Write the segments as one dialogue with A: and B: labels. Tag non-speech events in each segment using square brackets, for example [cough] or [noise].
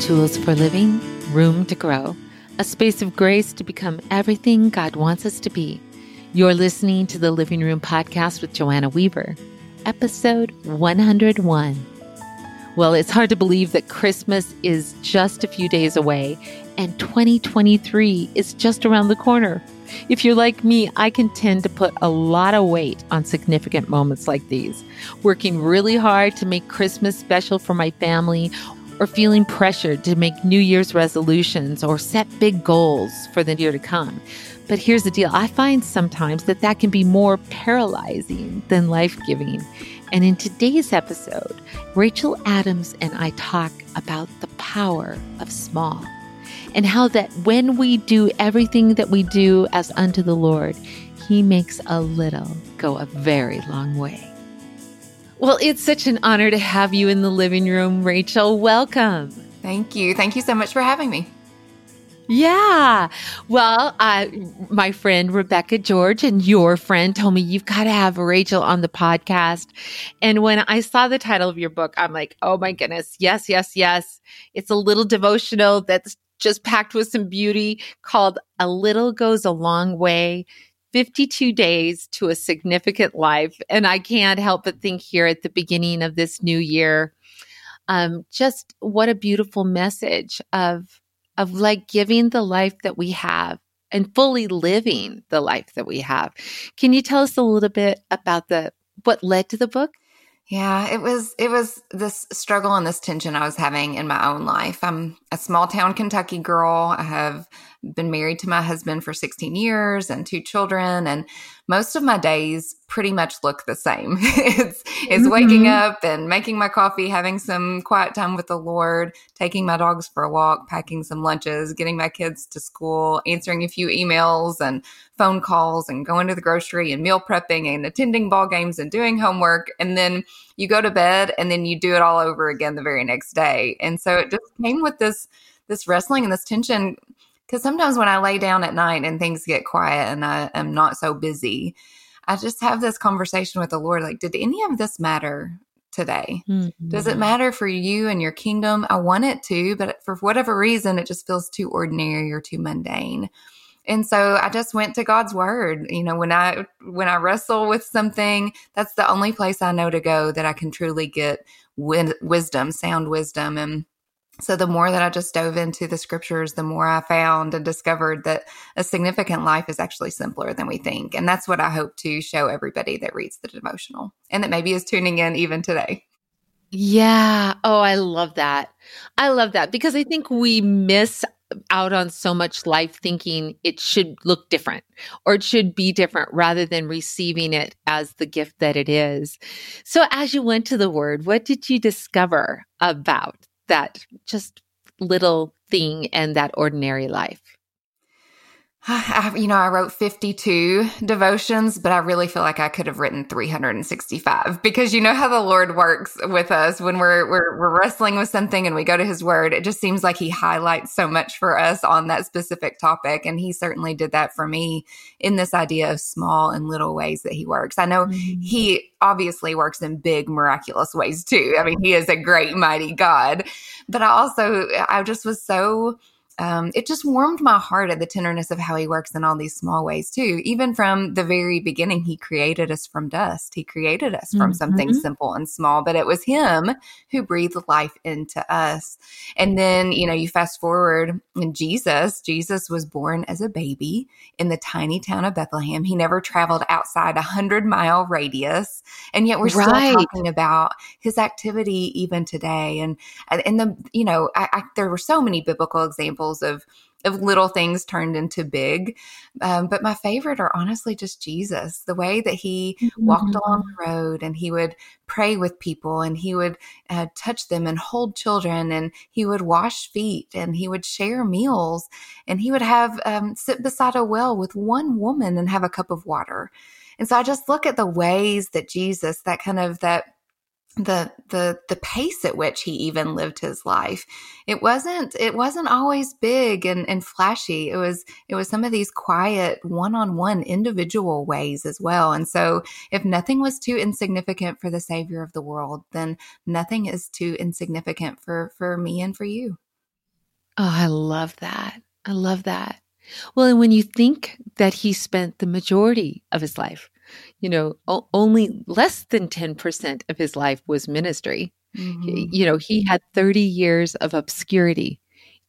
A: Tools for living, room to grow, a space of grace to become everything God wants us to be. You're listening to the Living Room Podcast with Joanna Weaver, episode 101. Well, it's hard to believe that Christmas is just a few days away and 2023 is just around the corner. If you're like me, I can tend to put a lot of weight on significant moments like these, working really hard to make Christmas special for my family or feeling pressured to make New Year's resolutions or set big goals for the year to come. But here's the deal I find sometimes that that can be more paralyzing than life giving. And in today's episode, Rachael Adams and I talk about the power of small and how that when we do everything that we do as unto the Lord, He makes a little go a very long way. Well, it's such an honor to have you in the living room, Rachael. Welcome.
B: Thank you. Thank you so much for having me.
A: Yeah. Well, uh, my friend Rebecca George and your friend told me you've got to have Rachael on the podcast. And when I saw the title of your book, I'm like, oh my goodness. Yes, yes, yes. It's a little devotional that's just packed with some beauty called A Little Goes a Long Way 52 Days to a Significant Life. And I can't help but think here at the beginning of this new year, um, just what a beautiful message of of like giving the life that we have and fully living the life that we have. Can you tell us a little bit about the what led to the book?
B: Yeah, it was it was this struggle and this tension I was having in my own life. I'm a small town Kentucky girl. I have been married to my husband for 16 years and two children and most of my days pretty much look the same. [laughs] it's it's mm-hmm. waking up and making my coffee, having some quiet time with the Lord, taking my dogs for a walk, packing some lunches, getting my kids to school, answering a few emails and phone calls and going to the grocery and meal prepping and attending ball games and doing homework and then you go to bed and then you do it all over again the very next day. And so it just came with this this wrestling and this tension because sometimes when I lay down at night and things get quiet and I am not so busy, I just have this conversation with the Lord like, did any of this matter today? Mm-hmm. Does it mm-hmm. matter for you and your kingdom? I want it to, but for whatever reason, it just feels too ordinary or too mundane. And so I just went to God's word. You know, when I when I wrestle with something, that's the only place I know to go that I can truly get wisdom, sound wisdom and so the more that I just dove into the scriptures, the more I found and discovered that a significant life is actually simpler than we think. And that's what I hope to show everybody that reads the devotional and that maybe is tuning in even today.
A: Yeah. Oh, I love that. I love that because I think we miss out on so much life thinking it should look different or it should be different rather than receiving it as the gift that it is. So, as you went to the word, what did you discover about that just little thing and that ordinary life?
B: I, you know, I wrote 52 devotions, but I really feel like I could have written 365 because you know how the Lord works with us when we're, we're, we're wrestling with something and we go to his word. It just seems like he highlights so much for us on that specific topic. And he certainly did that for me in this idea of small and little ways that he works. I know mm-hmm. he obviously works in big, miraculous ways too. I mean, he is a great, mighty God, but I also, I just was so, um, it just warmed my heart at the tenderness of how he works in all these small ways too. Even from the very beginning, he created us from dust. He created us from mm-hmm. something simple and small, but it was him who breathed life into us. And then, you know, you fast forward and Jesus, Jesus was born as a baby in the tiny town of Bethlehem. He never traveled outside a hundred mile radius. And yet we're right. still talking about his activity even today. And, and the, you know, I, I, there were so many biblical examples examples of of little things turned into big. Um, but my favorite are honestly just Jesus, the way that he mm-hmm. walked along the road and he would pray with people and he would uh, touch them and hold children and he would wash feet and he would share meals and he would have um, sit beside a well with one woman and have a cup of water. And so I just look at the ways that Jesus, that kind of that the the the pace at which he even lived his life it wasn't it wasn't always big and, and flashy it was it was some of these quiet one-on-one individual ways as well and so if nothing was too insignificant for the savior of the world then nothing is too insignificant for for me and for you
A: Oh, I love that. I love that. Well, and when you think that he spent the majority of his life, you know, o- only less than 10% of his life was ministry. Mm-hmm. You know, he had 30 years of obscurity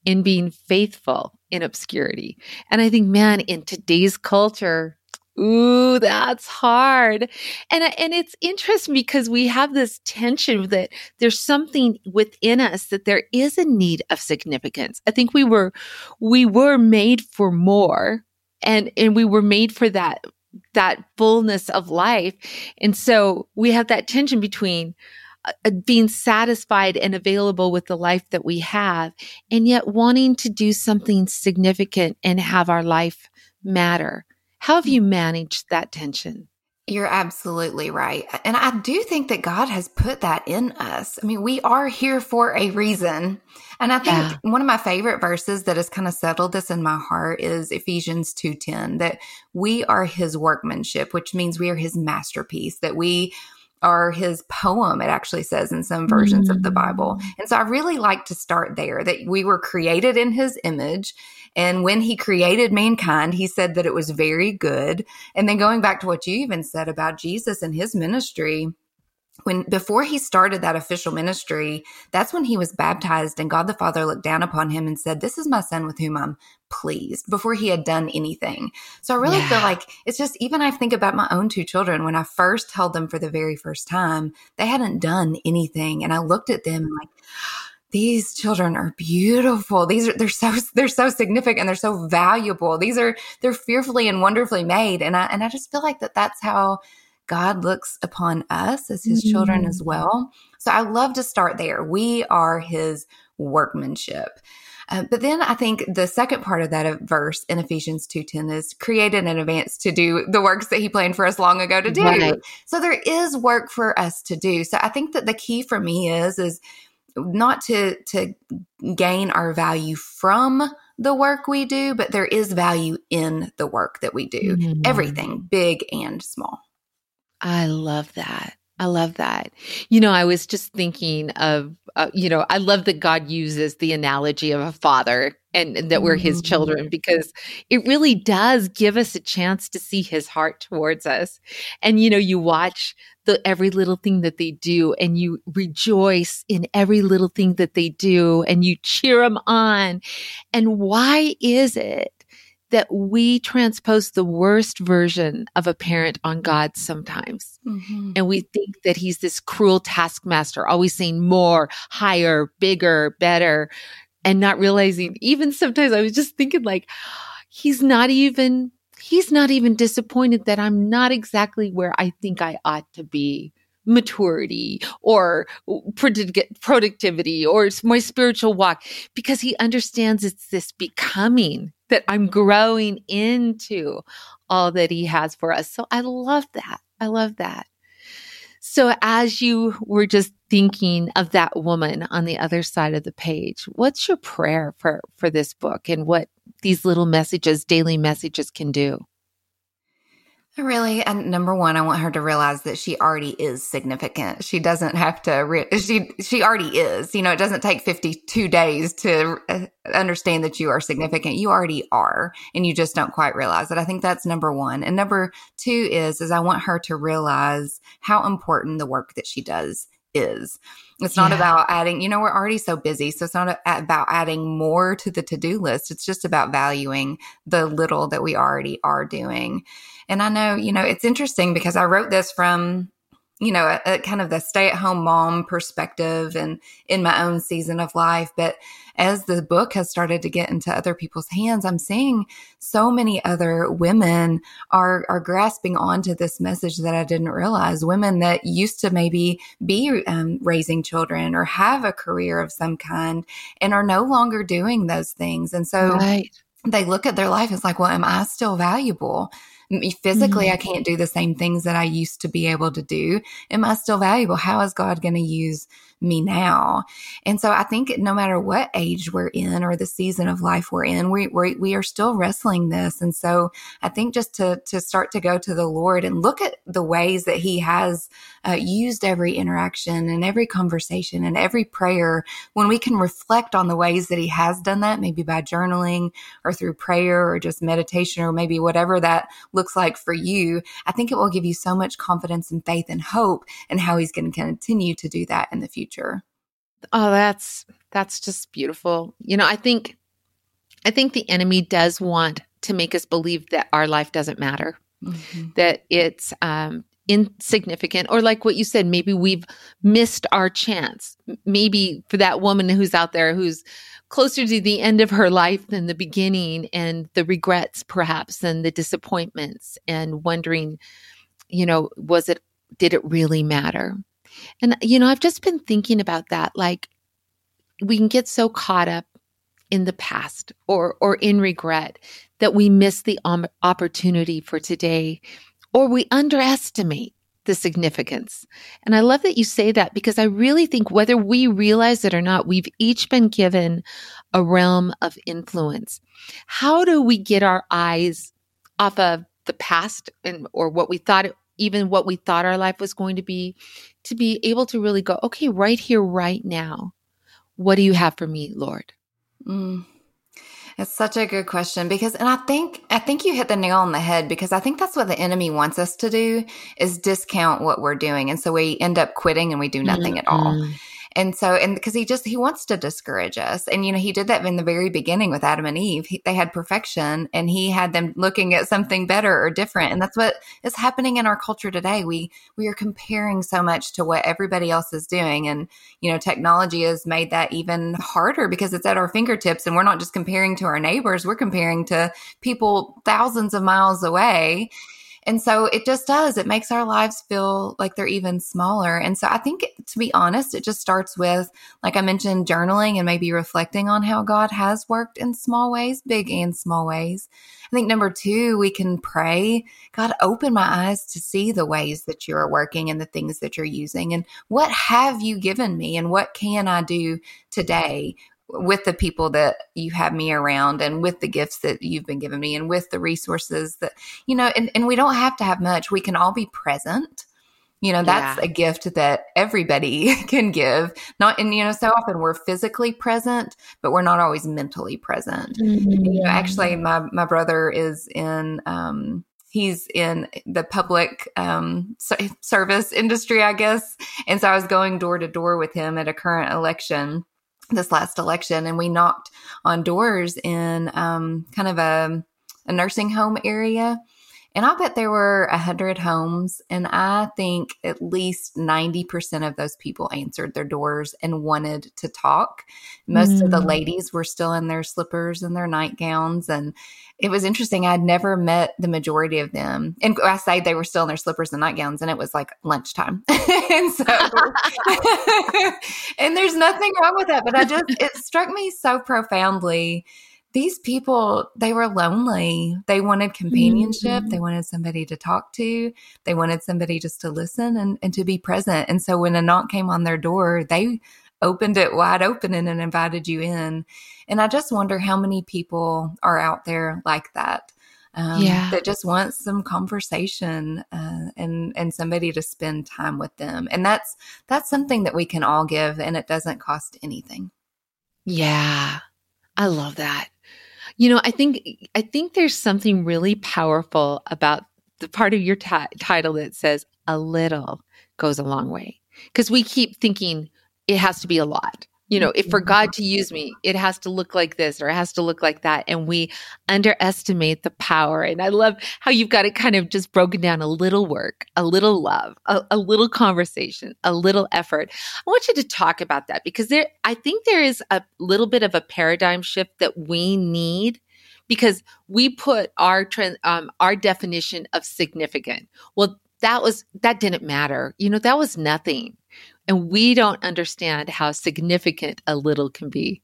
A: in being faithful in obscurity. And I think, man, in today's culture, Ooh, that's hard. And and it's interesting because we have this tension that there's something within us that there is a need of significance. I think we were we were made for more and and we were made for that that fullness of life. And so we have that tension between uh, being satisfied and available with the life that we have and yet wanting to do something significant and have our life matter. How have you managed that tension?
B: You're absolutely right. And I do think that God has put that in us. I mean, we are here for a reason. And I think yeah. one of my favorite verses that has kind of settled this in my heart is Ephesians 2:10 that we are his workmanship, which means we are his masterpiece, that we are his poem, it actually says in some versions mm. of the Bible. Mm. And so I really like to start there that we were created in his image and when he created mankind, he said that it was very good. And then going back to what you even said about Jesus and his ministry, when before he started that official ministry, that's when he was baptized and God the Father looked down upon him and said, This is my son with whom I'm pleased before he had done anything. So I really yeah. feel like it's just even I think about my own two children when I first held them for the very first time, they hadn't done anything. And I looked at them like, these children are beautiful. These are they're so they're so significant. They're so valuable. These are they're fearfully and wonderfully made. And I and I just feel like that that's how God looks upon us as His mm-hmm. children as well. So I love to start there. We are His workmanship. Uh, but then I think the second part of that verse in Ephesians 2:10 is created in advance to do the works that he planned for us long ago to do. Right. So there is work for us to do. So I think that the key for me is is not to to gain our value from the work we do, but there is value in the work that we do. Mm-hmm. Everything, big and small.
A: I love that. I love that. You know, I was just thinking of, uh, you know, I love that God uses the analogy of a father and, and that we're his mm-hmm. children because it really does give us a chance to see his heart towards us. And, you know, you watch the every little thing that they do and you rejoice in every little thing that they do and you cheer them on. And why is it that we transpose the worst version of a parent on God sometimes. Mm-hmm. And we think that he's this cruel taskmaster, always saying more, higher, bigger, better, and not realizing, even sometimes I was just thinking like, he's not even he's not even disappointed that I'm not exactly where I think I ought to be maturity or productivity or my spiritual walk because he understands it's this becoming that I'm growing into all that he has for us. So I love that. I love that. So as you were just thinking of that woman on the other side of the page, what's your prayer for for this book and what these little messages, daily messages can do?
B: Really, and number one, I want her to realize that she already is significant. She doesn't have to. Re- she she already is. You know, it doesn't take fifty two days to uh, understand that you are significant. You already are, and you just don't quite realize it. I think that's number one. And number two is is I want her to realize how important the work that she does is. It's not yeah. about adding, you know, we're already so busy. So it's not about adding more to the to do list. It's just about valuing the little that we already are doing. And I know, you know, it's interesting because I wrote this from you know, a, a kind of the stay at home mom perspective and in my own season of life. But as the book has started to get into other people's hands, I'm seeing so many other women are, are grasping onto this message that I didn't realize. Women that used to maybe be um, raising children or have a career of some kind and are no longer doing those things. And so right. they look at their life as like, well, am I still valuable? Physically mm-hmm. i can't do the same things that i used to be able to do am i still valuable how is god going to use me now. And so I think no matter what age we're in or the season of life we're in, we, we, we are still wrestling this. And so I think just to, to start to go to the Lord and look at the ways that he has uh, used every interaction and every conversation and every prayer, when we can reflect on the ways that he has done that, maybe by journaling or through prayer or just meditation or maybe whatever that looks like for you, I think it will give you so much confidence and faith and hope and how he's going to continue to do that in the future.
A: Oh, that's that's just beautiful. You know, I think I think the enemy does want to make us believe that our life doesn't matter. Mm-hmm. That it's um, insignificant or like what you said maybe we've missed our chance maybe for that woman who's out there who's closer to the end of her life than the beginning and the regrets perhaps and the disappointments and wondering you know was it did it really matter and you know i've just been thinking about that like we can get so caught up in the past or or in regret that we miss the opportunity for today or we underestimate the significance. And I love that you say that because I really think whether we realize it or not, we've each been given a realm of influence. How do we get our eyes off of the past and or what we thought even what we thought our life was going to be to be able to really go, okay, right here right now. What do you have for me, Lord?
B: Mm. It's such a good question because, and I think, I think you hit the nail on the head because I think that's what the enemy wants us to do is discount what we're doing. And so we end up quitting and we do nothing mm-hmm. at all. And so, and because he just, he wants to discourage us. And, you know, he did that in the very beginning with Adam and Eve. He, they had perfection and he had them looking at something better or different. And that's what is happening in our culture today. We, we are comparing so much to what everybody else is doing. And, you know, technology has made that even harder because it's at our fingertips and we're not just comparing to our neighbors, we're comparing to people thousands of miles away. And so it just does. It makes our lives feel like they're even smaller. And so I think, to be honest, it just starts with, like I mentioned, journaling and maybe reflecting on how God has worked in small ways, big and small ways. I think number two, we can pray, God, open my eyes to see the ways that you are working and the things that you're using. And what have you given me? And what can I do today with the people that you have me around and with the gifts that you've been giving me and with the resources that you know and, and we don't have to have much we can all be present you know that's yeah. a gift that everybody [laughs] can give not and you know so often we're physically present but we're not always mentally present mm-hmm. you know actually my my brother is in um he's in the public um, service industry, I guess. And so I was going door to door with him at a current election this last election and we knocked on doors in um, kind of a, a nursing home area and I'll bet there were a hundred homes, and I think at least 90% of those people answered their doors and wanted to talk. Most mm. of the mm. ladies were still in their slippers and their nightgowns. And it was interesting. I'd never met the majority of them. And I say they were still in their slippers and nightgowns, and it was like lunchtime. [laughs] and so, [laughs] and there's nothing wrong with that. But I just, it struck me so profoundly these people they were lonely. They wanted companionship. Mm-hmm. they wanted somebody to talk to. They wanted somebody just to listen and, and to be present. And so when a knock came on their door they opened it wide open and, and invited you in. And i just wonder how many people are out there like that um, yeah. that just wants some conversation uh, and and somebody to spend time with them. And that's that's something that we can all give and it doesn't cost anything.
A: Yeah. I love that you know, I think I think there's something really powerful about the part of your t- title that says a little goes a long way. Because we keep thinking it has to be a lot you know, if for God to use me, it has to look like this or it has to look like that. And we underestimate the power. And I love how you've got it kind of just broken down a little work, a little love, a, a little conversation, a little effort. I want you to talk about that because there, I think there is a little bit of a paradigm shift that we need because we put our trend, um, our definition of significant. Well, that was, that didn't matter. You know, that was nothing and we don't understand how significant a little can be.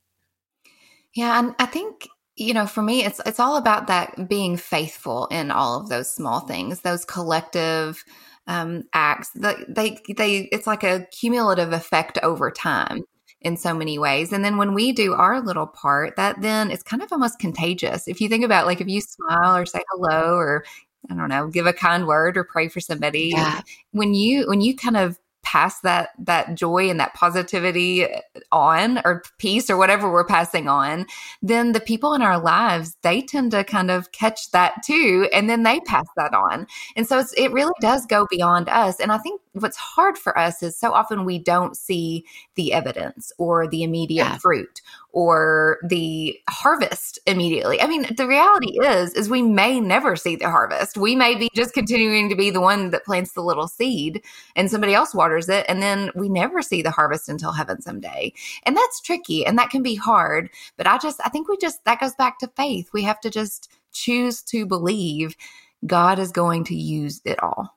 B: Yeah, and I think you know, for me, it's it's all about that being faithful in all of those small things, those collective um, acts, they they it's like a cumulative effect over time in so many ways. And then when we do our little part, that then it's kind of almost contagious. If you think about like if you smile or say hello or I don't know, give a kind word or pray for somebody. Yeah. When you when you kind of pass that that joy and that positivity on or peace or whatever we're passing on then the people in our lives they tend to kind of catch that too and then they mm-hmm. pass that on and so it really does go beyond us and i think what's hard for us is so often we don't see the evidence or the immediate yeah. fruit or the harvest immediately. I mean, the reality is is we may never see the harvest. We may be just continuing to be the one that plants the little seed and somebody else waters it and then we never see the harvest until heaven someday. And that's tricky and that can be hard, but I just I think we just that goes back to faith. We have to just choose to believe God is going to use it all.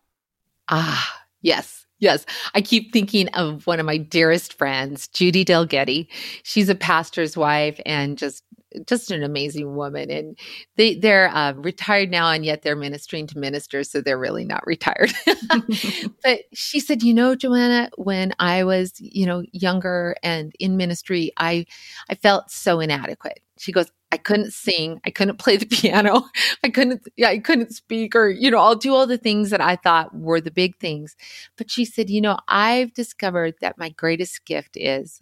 A: Ah, yes. Yes, I keep thinking of one of my dearest friends, Judy Delgetty. She's a pastor's wife and just just an amazing woman. And they they're uh, retired now, and yet they're ministering to ministers, so they're really not retired. [laughs] [laughs] but she said, you know, Joanna, when I was you know younger and in ministry, I I felt so inadequate. She goes, I couldn't sing. I couldn't play the [laughs] piano. I couldn't, yeah, I couldn't speak or, you know, I'll do all the things that I thought were the big things. But she said, you know, I've discovered that my greatest gift is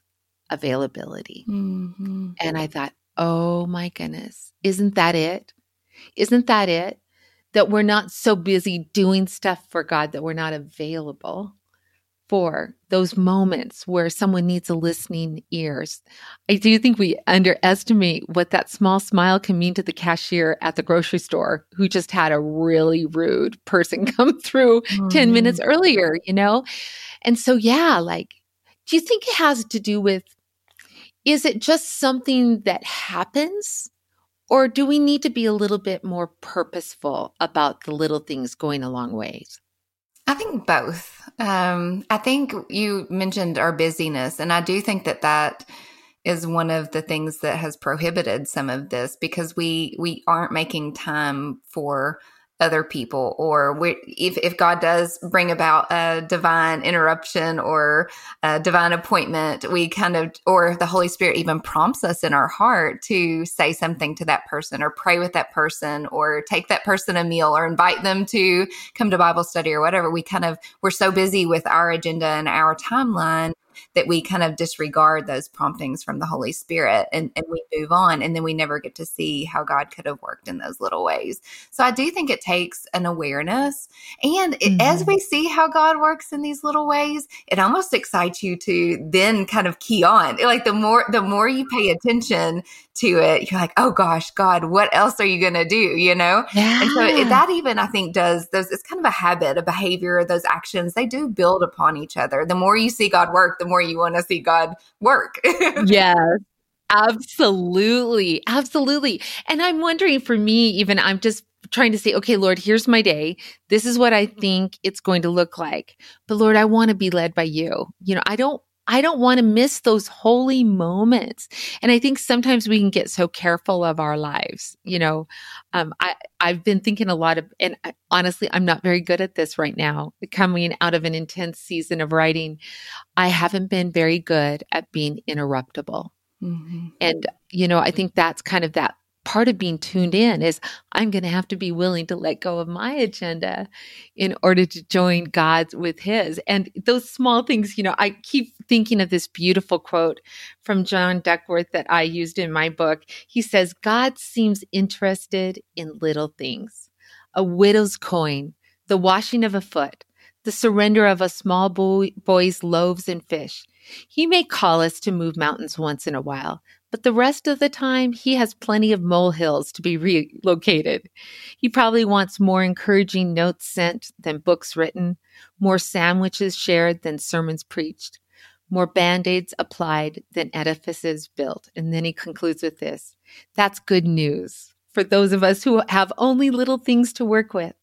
A: availability. Mm-hmm. And I thought, oh my goodness, isn't that it? Isn't that it? That we're not so busy doing stuff for God that we're not available for those moments where someone needs a listening ears. I do think we underestimate what that small smile can mean to the cashier at the grocery store who just had a really rude person [laughs] come through mm. 10 minutes earlier, you know? And so, yeah, like, do you think it has to do with is it just something that happens? Or do we need to be a little bit more purposeful about the little things going a long ways?
B: I think both. Um, I think you mentioned our busyness, and I do think that that is one of the things that has prohibited some of this because we we aren't making time for other people or if, if god does bring about a divine interruption or a divine appointment we kind of or the holy spirit even prompts us in our heart to say something to that person or pray with that person or take that person a meal or invite them to come to bible study or whatever we kind of we're so busy with our agenda and our timeline that we kind of disregard those promptings from the Holy Spirit and, and we move on and then we never get to see how God could have worked in those little ways. So I do think it takes an awareness. And it, mm-hmm. as we see how God works in these little ways, it almost excites you to then kind of key on. Like the more the more you pay attention to it, you're like, oh gosh, God, what else are you going to do? You know? Yeah. And so it, that even I think does those, it's kind of a habit, a behavior, those actions, they do build upon each other. The more you see God work, the more you want to see God work. [laughs]
A: yes. Absolutely. Absolutely. And I'm wondering for me, even I'm just trying to say, okay, Lord, here's my day. This is what I mm-hmm. think it's going to look like. But Lord, I want to be led by you. You know, I don't I don't want to miss those holy moments. And I think sometimes we can get so careful of our lives. You know, um, I, I've been thinking a lot of, and I, honestly, I'm not very good at this right now. Coming out of an intense season of writing, I haven't been very good at being interruptible. Mm-hmm. And, you know, I think that's kind of that part of being tuned in is I'm going to have to be willing to let go of my agenda in order to join God's with his. And those small things, you know, I keep thinking of this beautiful quote from John Duckworth that I used in my book. He says, God seems interested in little things. A widow's coin, the washing of a foot, the surrender of a small boy, boy's loaves and fish. He may call us to move mountains once in a while, but the rest of the time, he has plenty of molehills to be relocated. He probably wants more encouraging notes sent than books written, more sandwiches shared than sermons preached, more band aids applied than edifices built. And then he concludes with this That's good news for those of us who have only little things to work with,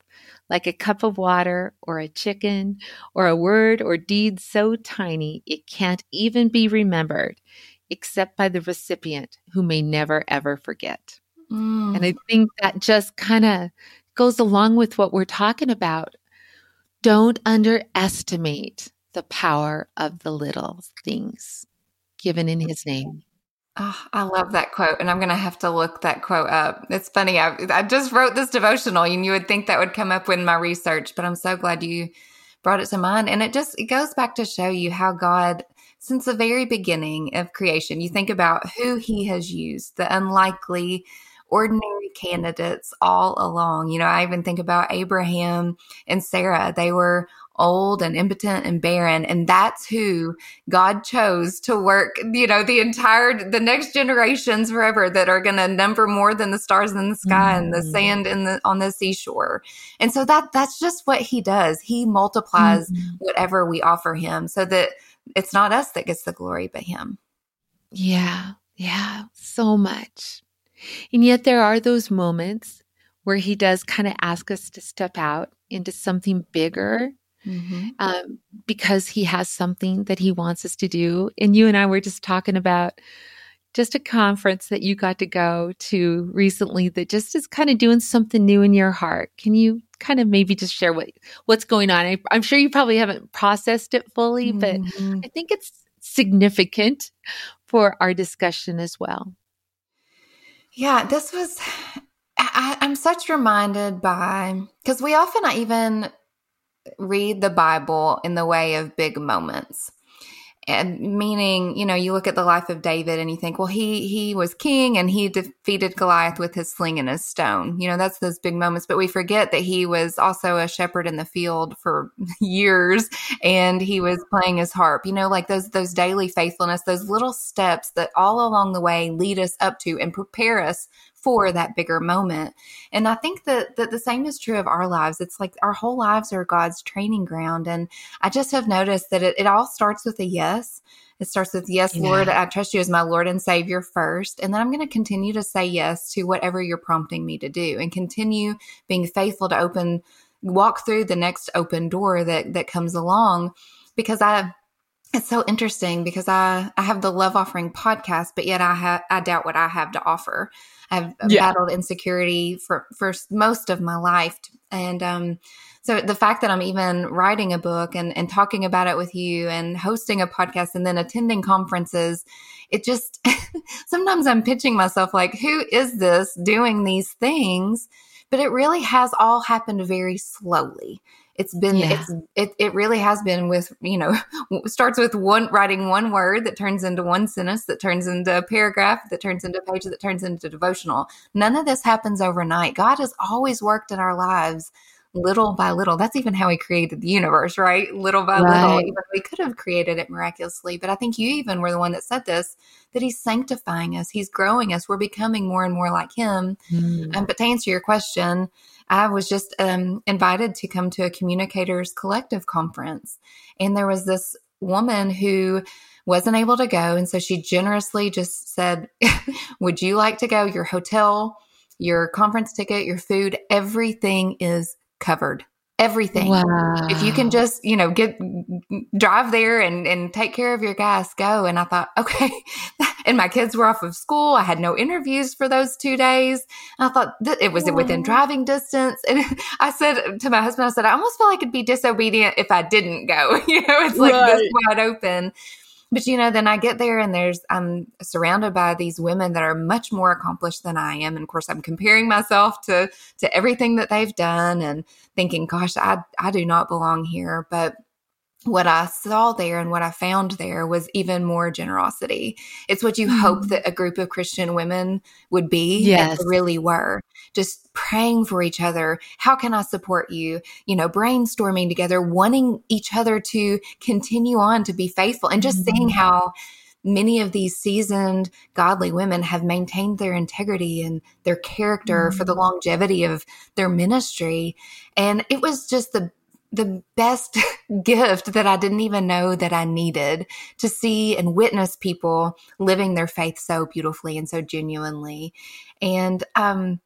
A: like a cup of water or a chicken or a word or deed so tiny it can't even be remembered except by the recipient who may never ever forget. Mm. And I think that just kind of goes along with what we're talking about. don't underestimate the power of the little things given in his name.
B: Oh, I love that quote, and I'm going to have to look that quote up. It's funny. I, I just wrote this devotional, and you would think that would come up in my research, but I'm so glad you brought it to mind. And it just it goes back to show you how God, since the very beginning of creation, you think about who He has used, the unlikely, ordinary candidates all along. You know, I even think about Abraham and Sarah. They were old and impotent and barren. And that's who God chose to work, you know, the entire, the next generations forever that are going to number more than the stars in the sky mm-hmm. and the mm-hmm. sand in the, on the seashore. And so that, that's just what he does. He multiplies mm-hmm. whatever we offer him so that it's not us that gets the glory, but him.
A: Yeah. Yeah. So much. And yet there are those moments where he does kind of ask us to step out into something bigger mm-hmm. um, because he has something that he wants us to do. And you and I were just talking about just a conference that you got to go to recently that just is kind of doing something new in your heart. Can you kind of maybe just share what what's going on? I, am sure you probably haven't processed it fully, but mm-hmm. I think it's significant for our discussion as well.
B: Yeah, this was I, am such reminded by because we often I even read the Bible in the way of big moments. And meaning, you know, you look at the life of David and you think, well, he he was king and he defeated Goliath with his sling and his stone. You know, that's those big moments. But we forget that he was also a shepherd in the field for [laughs] years and he was playing his harp. You know, like those those daily faithfulness, those little steps that all along the way lead us up to and prepare us for that bigger moment. And I think that, that the same is true of our lives. It's like our whole lives are God's training ground. And I just have noticed that it, it all starts with a yes. It starts with, yes. Lord, I trust you as my Lord and Savior first. And then I'm going to continue to say yes to whatever you're prompting me to do and continue being faithful to open, walk through the next open door that, that comes along because I, it's so interesting because I, I have the love offering podcast, but yet I have, I doubt what I have to offer. I've yeah. battled insecurity for, for most of my life. And, um, so the fact that I'm even writing a book and, and talking about it with you and hosting a podcast and then attending conferences, it just [laughs] sometimes I'm pitching myself like, who is this doing these things? But it really has all happened very slowly. It's been yeah. it's it, it really has been with you know [laughs] starts with one writing one word that turns into one sentence that turns into a paragraph that turns into a page that turns into devotional. None of this happens overnight. God has always worked in our lives little by little. That's even how he created the universe, right? Little by right. little. Even we could have created it miraculously, but I think you even were the one that said this that he's sanctifying us, he's growing us, we're becoming more and more like him. Mm. Um, but to answer your question, I was just um, invited to come to a communicators collective conference. And there was this woman who wasn't able to go. And so she generously just said, [laughs] Would you like to go? Your hotel, your conference ticket, your food, everything is covered everything. Wow. If you can just, you know, get drive there and and take care of your gas, go. And I thought, [laughs] okay. and my kids were off of school. I had no interviews for those two days. And I thought th- it was within driving distance. And [laughs] I said to my husband, I said, I almost feel like it'd be disobedient if I didn't go. [laughs] you know, it's like right. this wide open. But you know, then I get there and there's I'm surrounded by these women that are much more accomplished than I am. And of course I'm comparing myself to to everything that they've done and thinking, gosh, I I do not belong here. But what I saw there and what I found there was even more generosity. It's what you mm. hope that a group of Christian women would be. Yes. really were. Just praying for each other. How can I support you? You know, brainstorming together, wanting each other to continue on to be faithful and just mm. seeing mm-hmm. how many of these seasoned godly women have maintained their integrity and their character mm. for the mm-hmm. longevity of their ministry. And it was just the the best [laughs] gift that I didn't even know that I needed to see and witness people living their faith so beautifully and so genuinely. And um,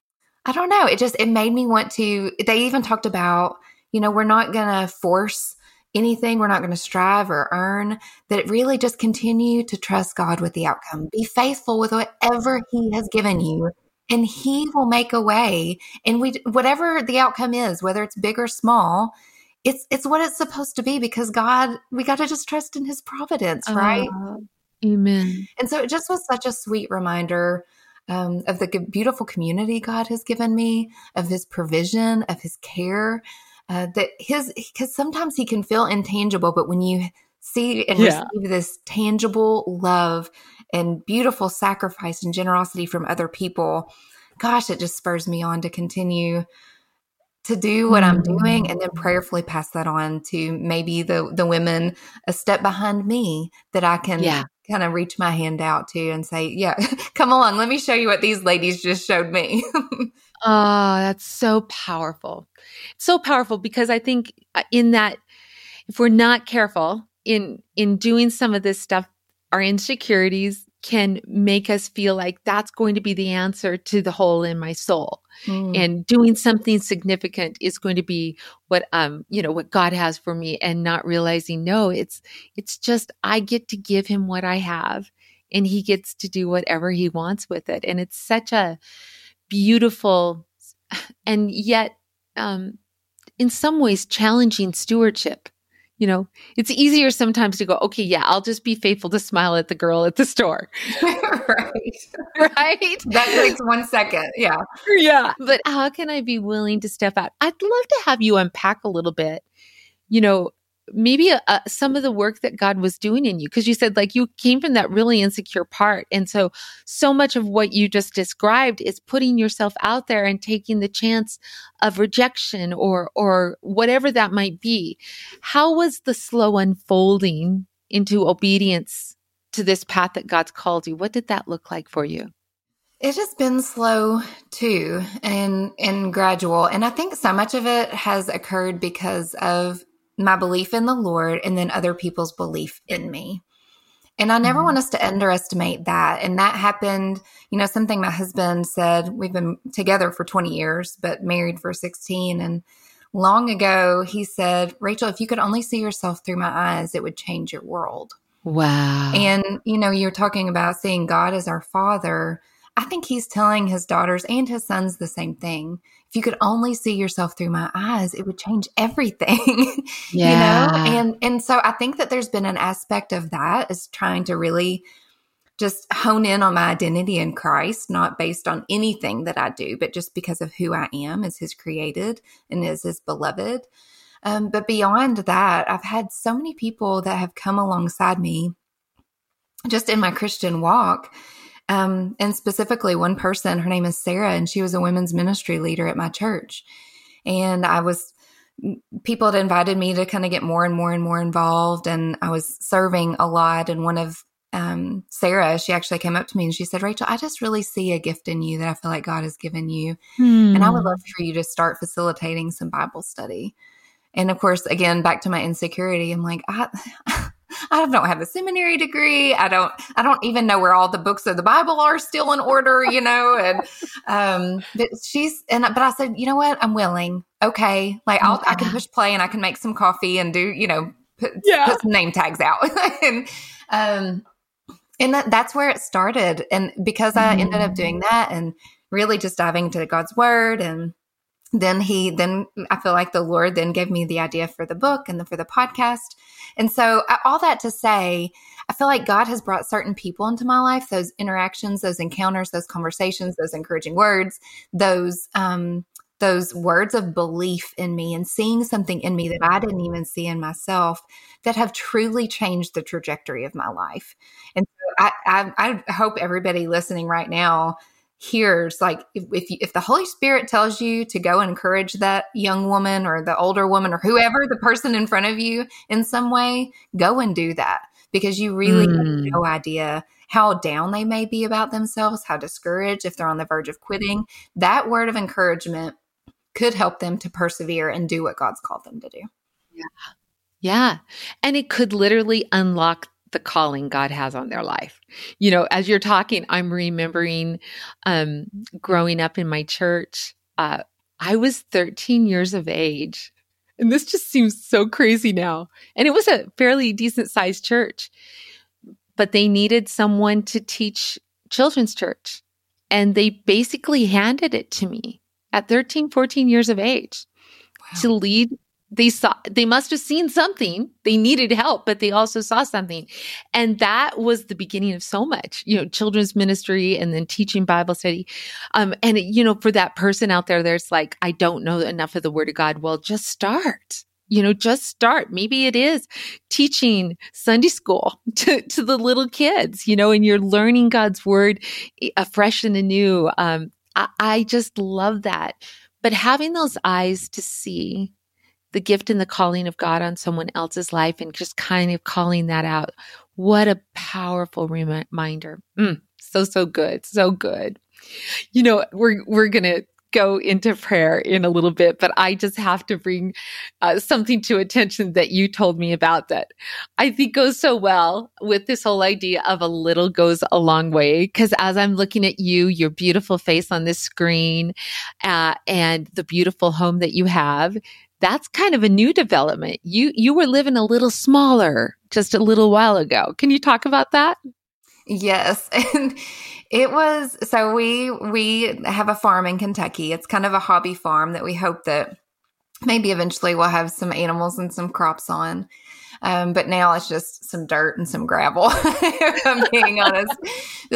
B: I don't know, it just it made me want to. They even talked about, you know, we're not going to force anything, we're not going to strive or earn. That it really just continue to trust God with the outcome. Be faithful with whatever He has given you and he will make a way and we whatever the outcome is whether it's big or small it's it's what it's supposed to be because God, we got to just trust in His providence, right? Uh,
A: amen.
B: And so it just was such a sweet reminder um, of the beautiful community God has given me, of His provision, of His care. Uh, that His because sometimes He can feel intangible, but when you see and yeah. receive this tangible love and beautiful sacrifice and generosity from other people, gosh, it just spurs me on to continue to do what I'm doing mm. and then prayerfully pass that on to maybe the the women a step behind me that I can yeah. Kind of reach my hand out to and say, "Yeah, [laughs] come along, let me show you what these ladies just showed me."
A: oh, [laughs] that's so powerful. So powerful because I think uh, in that if we're not careful in in doing some of this stuff our insecurities can make us feel like that's going to be the answer to the hole in my soul. Mm. and doing something significant is going to be what um you know what god has for me and not realizing no it's it's just i get to give him what i have and he gets to do whatever he wants with it. And it's such a beautiful and yet um in some ways challenging stewardship you know, it's easier sometimes to go, okay, yeah, I'll just be faithful to smile at the girl at the store. [laughs] [laughs]
B: right.
A: Right.
B: That takes one second. Yeah.
A: Yeah. But how can I be willing to step out? I'd love to have you unpack a little bit, you know, maybe a, a, some of the work that God was doing in you because you said like you came from that really insecure part. And so so much of what you just described is putting yourself out there and taking the chance of rejection or or whatever that might be. How was the slow unfolding into obedience to this path that God's called you? What did that look like for you?
B: It has been slow too and and gradual. And i think so much of it has occurred because of my belief in the Lord and then other people's belief in me. And I never mm-hmm. want us to underestimate that. And that happened, you know, something my husband said. We've been together for 20 years, but married for 16. And long ago, he said, Rachael, if you could only see yourself through my eyes, it would change your world.
A: Wow.
B: And, you know, you're talking about seeing God as our father. I think he's telling his daughters and his sons the same thing. If you could only see yourself through my eyes, it would change everything. Yeah. [laughs] you know? And and so I think that there's been an aspect of that is trying to really just hone in on my identity in Christ, not based on anything that I do, but just because of who I am as his created and as his beloved. Um, but beyond that, I've had so many people that have come alongside me just in my Christian walk um, and specifically, one person, her name is Sarah, and she was a women's ministry leader at my church. And I was, people had invited me to kind of get more and more and more involved. And I was serving a lot. And one of um, Sarah, she actually came up to me and she said, Rachael, I just really see a gift in you that I feel like God has given you. Hmm. And I would love for you to start facilitating some Bible study. And of course, again, back to my insecurity, I'm like, I, I don't have a seminary degree. I don't, I don't even know where all the books of the Bible are still in order, you know? And, um, but she's, and, but I said, you know what? I'm willing. Okay. Like I'll, I can push play and I can make some coffee and do, you know, put, yeah. put some name tags out. [laughs] and, um, and that, that's where it started. And because I mm. ended up doing that and really just diving into God's word and, then he then i feel like the lord then gave me the idea for the book and the, for the podcast and so all that to say i feel like god has brought certain people into my life those interactions those encounters those conversations those encouraging words those um those words of belief in me and seeing something in me that I didn't even see in myself that have truly changed the trajectory of my life. And so I, I, I hope everybody listening right now hears like if if, you, if, the holy spirit tells you to go encourage that young woman or the older woman or whoever the person in front of you in some way go and do that because you really mm. have no idea how down they may be about themselves how discouraged if they're on the verge of quitting. That word of encouragement could help them to persevere and do what god's called them to do.
A: Yeah. Yeah. And it could literally unlock the calling God has on their life. You know, as you're talking, I'm remembering um, growing up in my church. Uh, I was 13 years of age. And this just seems so crazy now. And it was a fairly decent sized church, but they needed someone to teach children's church. And they basically handed it to me at 13, 14 years of age wow. to lead they saw they must have seen something. They needed help but they also saw something. And that was the beginning of so much you know children's ministry and then teaching bible study. Um and you know for that person out there there's like i don't know enough of the word of god. Well just start you know just start. Maybe it is teaching sunday school [laughs] to, to the little kids you know and you're learning god's word afresh and anew. Um I, I just love that. But having those eyes to see the gift and the calling of God on someone else's life and just kind of calling that out. What a powerful reminder. Mm, so, so good. So good. You know, we're, we're going to go into prayer in a little bit, but I just have to bring uh, something to attention that you told me about that I think goes so well with this whole idea of a little goes a long way. Cause as I'm looking at you, your beautiful face on this screen, uh, and the beautiful home that you have, that's kind of a new development. You you were living a little smaller just a little while ago. Can you talk about that?
B: Yes. [laughs] And it was so we we have a farm in Kentucky. It's kind of a hobby farm that we hope that maybe eventually we'll have some animals and some crops on. Um, but now it's just some dirt and some gravel, [laughs] if I'm being honest.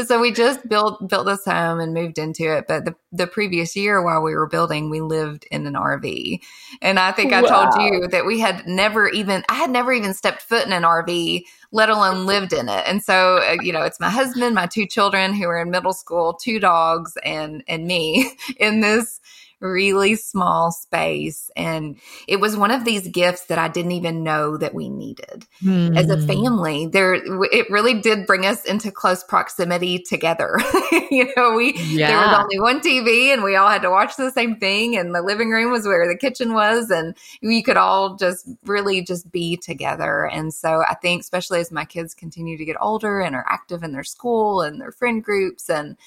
B: so we just built built this home and moved into it. But the, the previous year while we were building, we lived in an RV. And I think I wow. told you that we had never even I had never even stepped foot in an RV, let alone lived in it. And so, uh, you know, it's my husband, my two children who are in middle school, two dogs, and and me [laughs] in this really small space. And it was one of these gifts that I didn't even know that we needed mm. as a hmm. family. There, it really did bring us into close proximity together. [laughs] you know, we, yeah. there was only one TV and we all had to watch the same thing. And the living room was where the kitchen was. And we could all just really just be together. And so I think, especially as my kids continue to get older and are active in their school and their friend groups and,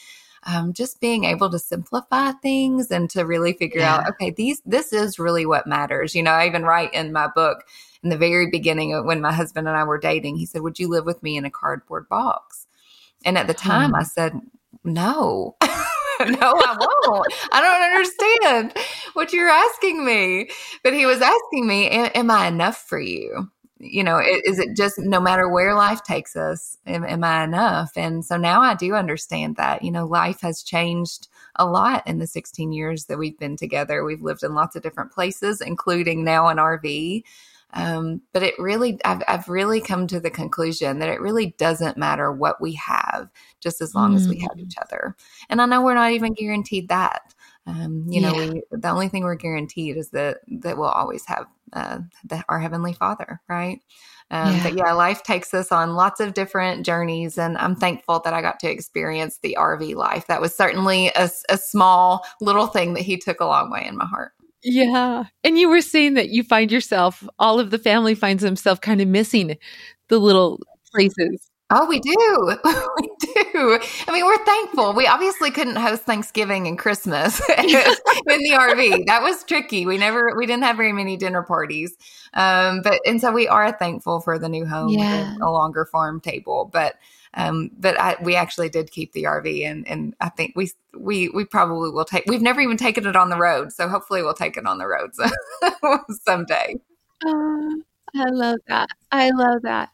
B: um, just being able to simplify things and to really figure yeah. out, okay, these, this is really what matters. You know, I even write in my book in the very beginning when my husband and I were dating, he said, would you live with me in a cardboard box? And at the time hmm. I said, no. [laughs] no, I won't. I don't understand what you're asking me. But he was asking me, Am I enough for you? You know, is it just no matter where life takes us, am, am, I enough? And so now I do understand that, you know, life has changed a lot in the 16 years that we've been together. We've lived in lots of different places, including now an RV. Um, but it really, I've, I've really come to the conclusion that it really doesn't matter what we have, just as long mm. as we have each mm. other. And I know we're not even guaranteed that. Um, you know, yeah. we, the only thing we're guaranteed is that that we'll always have uh, the, our heavenly Father, right? Um, yeah. But yeah, life takes us on lots of different journeys, and I'm thankful that I got to experience the RV life. That was certainly a, a small little thing that He took a long way in my heart.
A: Yeah, and you were saying that you find yourself, all of the family finds themselves kind of missing the little places
B: Oh, we do. [laughs] we do. I mean, we're thankful. We obviously couldn't host Thanksgiving and Christmas [laughs] in the RV. That was tricky. We never, we didn't have very many dinner parties. Um, but, and so we are thankful for the new home yeah. a longer farm table. But, um, but I, we actually did keep the RV and, and I think we, we, we probably will take, we've never even taken it on the road. So hopefully we'll take it on the road so, [laughs] someday.
A: Uh, I love that. I love that.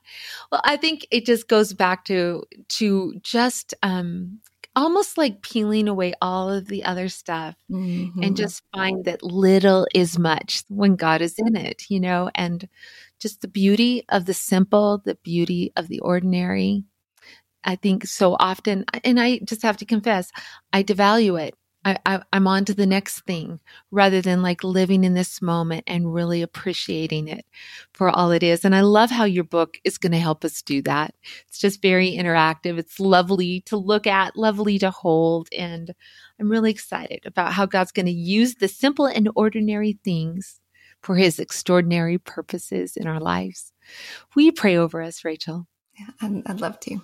A: Well, I think it just goes back to to just um almost like peeling away all of the other stuff mm-hmm. and just find that little is much when God is in it, you know, and just the beauty of the simple, the beauty of the ordinary. I think so often, and I just have to confess, I devalue it. I, I, I'm on to the next thing rather than like living in this moment and really appreciating it for all it is. And I love how your book is going to help us do that. It's just very interactive. It's lovely to look at, lovely to hold. And I'm really excited about how God's going to use the simple and ordinary things for his extraordinary purposes in our lives. Will you pray over us, Rachael?
B: Yeah, I'd, I'd love to.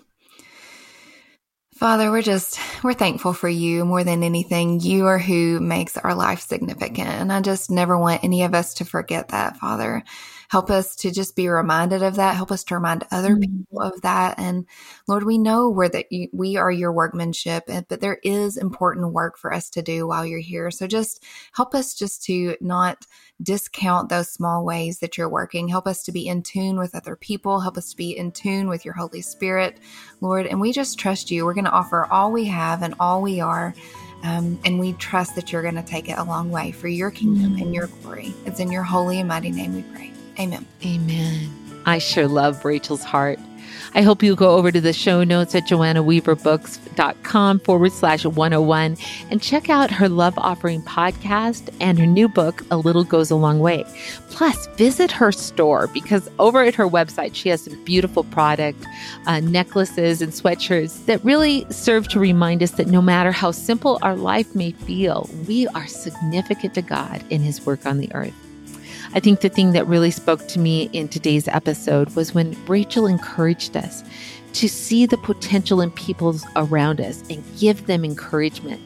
B: Father, we're just, we're thankful for you more than anything. You are who makes our life significant. And I just never want any of us to forget that, Father. Help us to just be reminded of that. Help us to remind other mm-hmm. people of that. And Lord, we know where that you, we are your workmanship, but there is important work for us to do while you're here. So just help us just to not discount those small ways that you're working. Help us to be in tune with other people. Help us to be in tune with your Holy Spirit, Lord. And we just trust you. We're going to offer all we have and all we are. Um, and we trust that you're going to take it a long way for your kingdom and your glory. It's in your holy and mighty name we pray. Amen.
A: Amen. I sure love Rachael's heart. I hope you go over to the show notes at joannaweaverbooks.com forward slash 101 and check out her Love Offering podcast and her new book, A Little Goes a Long Way. Plus, visit her store because over at her website, she has some beautiful product, uh, necklaces, and sweatshirts that really serve to remind us that no matter how simple our life may feel, we are significant to God in His work on the earth. I think the thing that really spoke to me in today's episode was when Rachael encouraged us to see the potential in people around us and give them encouragement.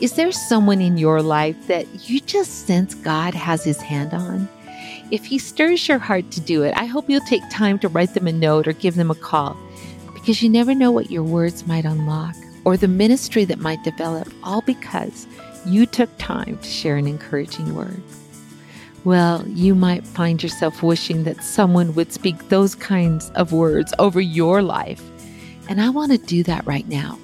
A: Is there someone in your life that you just sense God has his hand on? If he stirs your heart to do it, I hope you'll take time to write them a note or give them a call because you never know what your words might unlock or the ministry that might develop, all because you took time to share an encouraging word. Well, you might find yourself wishing that someone would speak those kinds of words over your life. And I want to do that right now.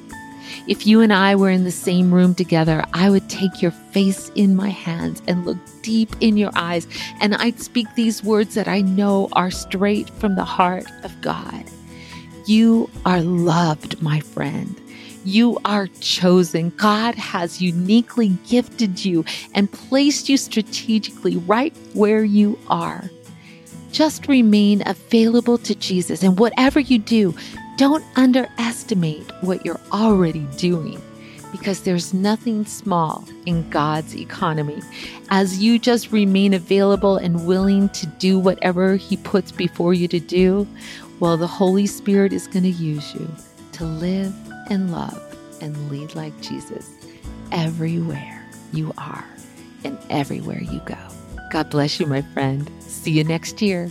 A: If you and I were in the same room together, I would take your face in my hands and look deep in your eyes, and I'd speak these words that I know are straight from the heart of God. You are loved, my friend. You are chosen. God has uniquely gifted you and placed you strategically right where you are. Just remain available to Jesus. And whatever you do, don't underestimate what you're already doing because there's nothing small in God's economy. As you just remain available and willing to do whatever He puts before you to do, well, the Holy Spirit is going to use you to live and love and lead like Jesus everywhere you are and everywhere you go. God bless you, my friend. See you next year.